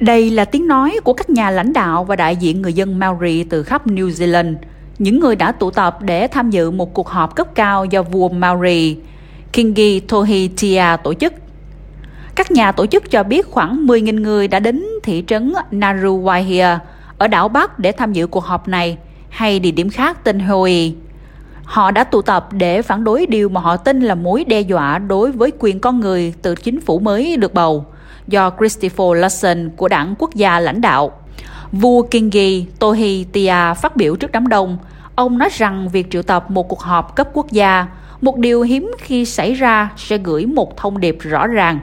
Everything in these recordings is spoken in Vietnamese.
Đây là tiếng nói của các nhà lãnh đạo và đại diện người dân Maori từ khắp New Zealand, những người đã tụ tập để tham dự một cuộc họp cấp cao do vua Maori Kingi Tohitia tổ chức. Các nhà tổ chức cho biết khoảng 10.000 người đã đến thị trấn Naruwahia ở đảo Bắc để tham dự cuộc họp này hay địa điểm khác tên Hawaii. Họ đã tụ tập để phản đối điều mà họ tin là mối đe dọa đối với quyền con người từ chính phủ mới được bầu do Christopher Luxon của đảng quốc gia lãnh đạo. Vua Kingi Tohitia phát biểu trước đám đông. Ông nói rằng việc triệu tập một cuộc họp cấp quốc gia, một điều hiếm khi xảy ra sẽ gửi một thông điệp rõ ràng.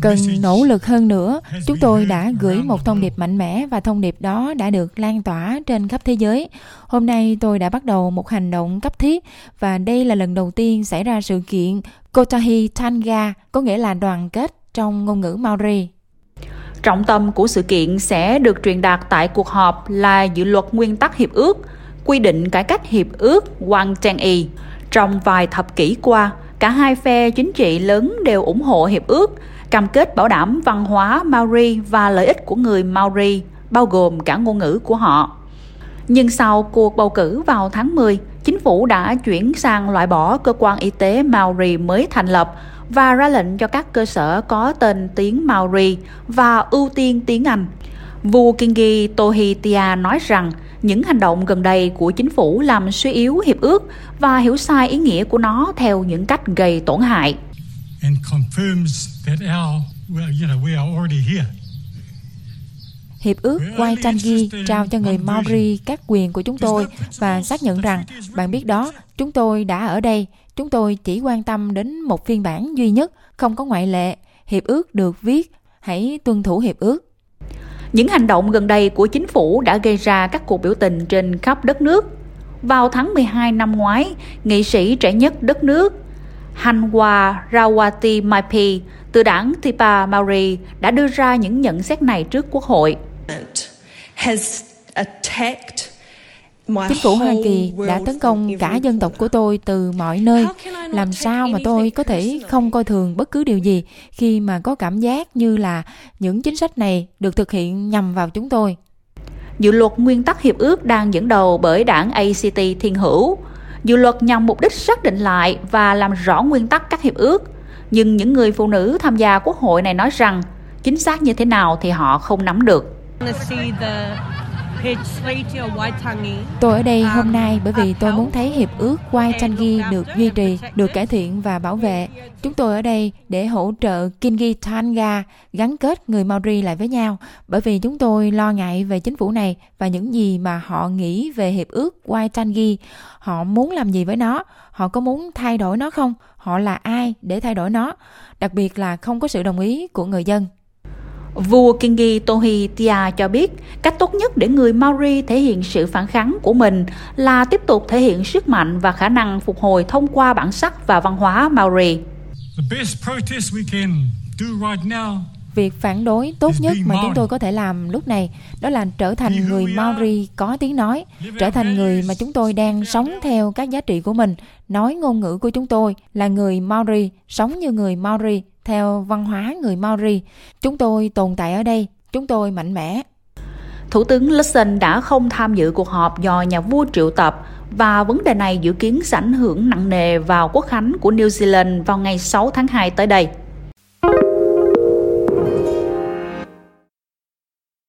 Cần nỗ lực hơn nữa, chúng tôi đã gửi một thông điệp mạnh mẽ và thông điệp đó đã được lan tỏa trên khắp thế giới. Hôm nay tôi đã bắt đầu một hành động cấp thiết và đây là lần đầu tiên xảy ra sự kiện Kotahi Tanga, có nghĩa là đoàn kết trong ngôn ngữ Maori. Trọng tâm của sự kiện sẽ được truyền đạt tại cuộc họp là dự luật nguyên tắc hiệp ước, quy định cải cách hiệp ước Wang Cheng-y. Trong vài thập kỷ qua, cả hai phe chính trị lớn đều ủng hộ hiệp ước, cam kết bảo đảm văn hóa Maori và lợi ích của người Maori, bao gồm cả ngôn ngữ của họ. Nhưng sau cuộc bầu cử vào tháng 10, chính phủ đã chuyển sang loại bỏ cơ quan y tế Maori mới thành lập và ra lệnh cho các cơ sở có tên tiếng Maori và ưu tiên tiếng Anh. Vu Kingi Tohitia nói rằng những hành động gần đây của chính phủ làm suy yếu hiệp ước và hiểu sai ý nghĩa của nó theo những cách gây tổn hại. Hiệp ước Waitangi trao cho người Maori các quyền của chúng tôi và xác nhận rằng, bạn biết đó, chúng tôi đã ở đây, chúng tôi chỉ quan tâm đến một phiên bản duy nhất, không có ngoại lệ. Hiệp ước được viết, hãy tuân thủ hiệp ước. Những hành động gần đây của chính phủ đã gây ra các cuộc biểu tình trên khắp đất nước. Vào tháng 12 năm ngoái, nghị sĩ trẻ nhất đất nước Hanwa Rawati Maipi từ đảng Tipa Maori đã đưa ra những nhận xét này trước Quốc hội. Chính phủ Hoa Kỳ đã tấn công cả dân tộc của tôi từ mọi nơi. Làm sao mà tôi có thể không coi thường bất cứ điều gì khi mà có cảm giác như là những chính sách này được thực hiện nhằm vào chúng tôi? Dự luật nguyên tắc hiệp ước đang dẫn đầu bởi đảng ACT Thiên Hữu. Dự luật nhằm mục đích xác định lại và làm rõ nguyên tắc các hiệp ước. Nhưng những người phụ nữ tham gia quốc hội này nói rằng chính xác như thế nào thì họ không nắm được. Tôi ở đây hôm nay bởi vì tôi muốn thấy hiệp ước Waitangi được duy trì, được cải thiện và bảo vệ. Chúng tôi ở đây để hỗ trợ Kingi Tanga gắn kết người Maori lại với nhau bởi vì chúng tôi lo ngại về chính phủ này và những gì mà họ nghĩ về hiệp ước Waitangi. Họ muốn làm gì với nó? Họ có muốn thay đổi nó không? Họ là ai để thay đổi nó? Đặc biệt là không có sự đồng ý của người dân. Vua Kingi Tohitia cho biết cách tốt nhất để người Maori thể hiện sự phản kháng của mình là tiếp tục thể hiện sức mạnh và khả năng phục hồi thông qua bản sắc và văn hóa Maori. Việc phản đối tốt nhất mà chúng tôi có thể làm lúc này đó là trở thành người Maori có tiếng nói, trở thành người mà chúng tôi đang sống theo các giá trị của mình, nói ngôn ngữ của chúng tôi là người Maori, sống như người Maori theo văn hóa người Maori. Chúng tôi tồn tại ở đây, chúng tôi mạnh mẽ. Thủ tướng Luxon đã không tham dự cuộc họp do nhà vua triệu tập và vấn đề này dự kiến sẽ ảnh hưởng nặng nề vào quốc khánh của New Zealand vào ngày 6 tháng 2 tới đây.